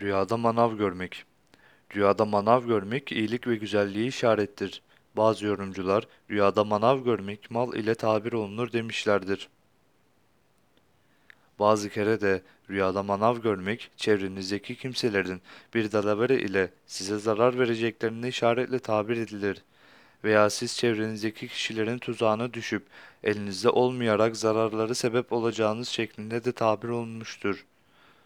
Rüyada manav görmek. Rüyada manav görmek iyilik ve güzelliği işarettir. Bazı yorumcular rüyada manav görmek mal ile tabir olunur demişlerdir. Bazı kere de rüyada manav görmek çevrenizdeki kimselerin bir dalavere ile size zarar vereceklerini işaretle tabir edilir. Veya siz çevrenizdeki kişilerin tuzağına düşüp elinizde olmayarak zararları sebep olacağınız şeklinde de tabir olunmuştur.